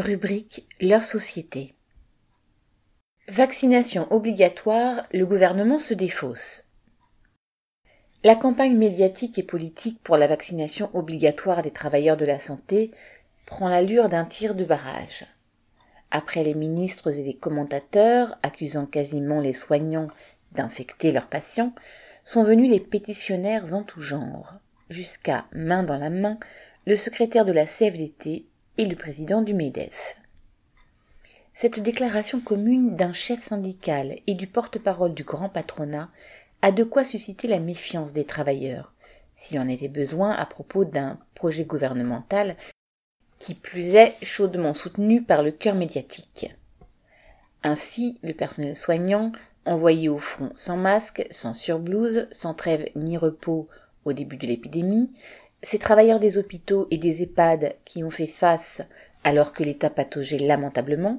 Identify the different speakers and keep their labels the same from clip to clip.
Speaker 1: Rubrique Leur société. Vaccination obligatoire, le gouvernement se défausse. La campagne médiatique et politique pour la vaccination obligatoire des travailleurs de la santé prend l'allure d'un tir de barrage. Après les ministres et les commentateurs, accusant quasiment les soignants d'infecter leurs patients, sont venus les pétitionnaires en tout genre, jusqu'à, main dans la main, le secrétaire de la CFDT et le président du MEDEF. Cette déclaration commune d'un chef syndical et du porte-parole du grand patronat a de quoi susciter la méfiance des travailleurs, s'il en était besoin à propos d'un projet gouvernemental qui plus est chaudement soutenu par le cœur médiatique. Ainsi, le personnel soignant, envoyé au front sans masque, sans surblouse, sans trêve ni repos au début de l'épidémie, ces travailleurs des hôpitaux et des EHPAD qui ont fait face alors que l'État pataugeait lamentablement,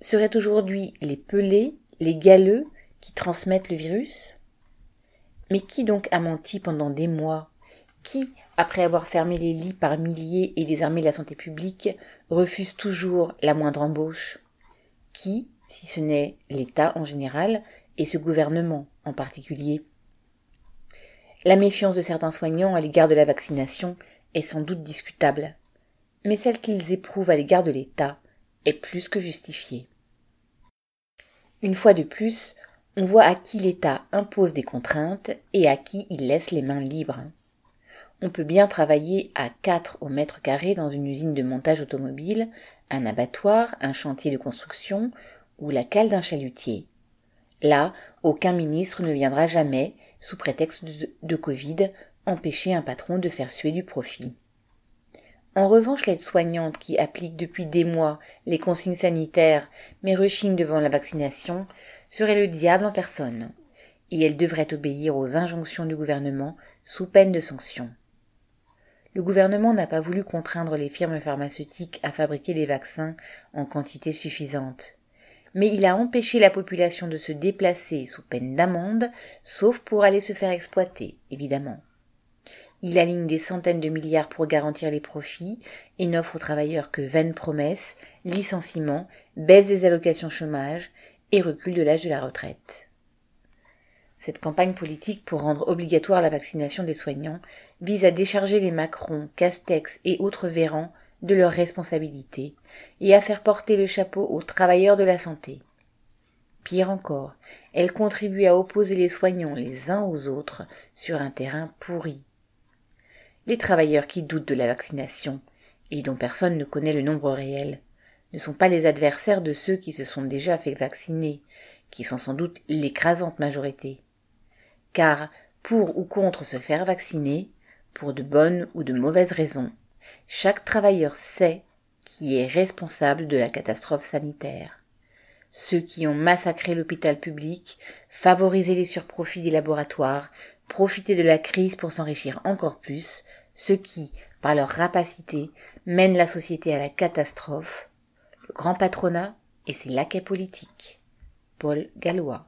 Speaker 1: seraient aujourd'hui les pelés, les galeux qui transmettent le virus. Mais qui donc a menti pendant des mois? Qui, après avoir fermé les lits par milliers et désarmé la santé publique, refuse toujours la moindre embauche? Qui, si ce n'est l'État en général, et ce gouvernement en particulier? La méfiance de certains soignants à l'égard de la vaccination est sans doute discutable, mais celle qu'ils éprouvent à l'égard de l'État est plus que justifiée. Une fois de plus, on voit à qui l'État impose des contraintes et à qui il laisse les mains libres. On peut bien travailler à 4 au mètre carré dans une usine de montage automobile, un abattoir, un chantier de construction ou la cale d'un chalutier. Là, aucun ministre ne viendra jamais, sous prétexte de, Covid, empêcher un patron de faire suer du profit. En revanche, l'aide-soignante qui applique depuis des mois les consignes sanitaires mais rechigne devant la vaccination serait le diable en personne, et elle devrait obéir aux injonctions du gouvernement sous peine de sanctions. Le gouvernement n'a pas voulu contraindre les firmes pharmaceutiques à fabriquer les vaccins en quantité suffisante, mais il a empêché la population de se déplacer sous peine d'amende, sauf pour aller se faire exploiter, évidemment. Il aligne des centaines de milliards pour garantir les profits et n'offre aux travailleurs que vaines promesses, licenciements, baisse des allocations chômage et recul de l'âge de la retraite. Cette campagne politique pour rendre obligatoire la vaccination des soignants vise à décharger les Macron, Castex et autres Véran de leurs responsabilités et à faire porter le chapeau aux travailleurs de la santé. Pire encore, elle contribue à opposer les soignants les uns aux autres sur un terrain pourri les travailleurs qui doutent de la vaccination, et dont personne ne connaît le nombre réel, ne sont pas les adversaires de ceux qui se sont déjà fait vacciner, qui sont sans doute l'écrasante majorité. Car, pour ou contre se faire vacciner, pour de bonnes ou de mauvaises raisons, chaque travailleur sait qui est responsable de la catastrophe sanitaire. Ceux qui ont massacré l'hôpital public, favorisé les surprofits des laboratoires, profiter de la crise pour s'enrichir encore plus, ceux qui, par leur rapacité, mènent la société à la catastrophe, le grand patronat et ses laquais politiques. Paul Gallois.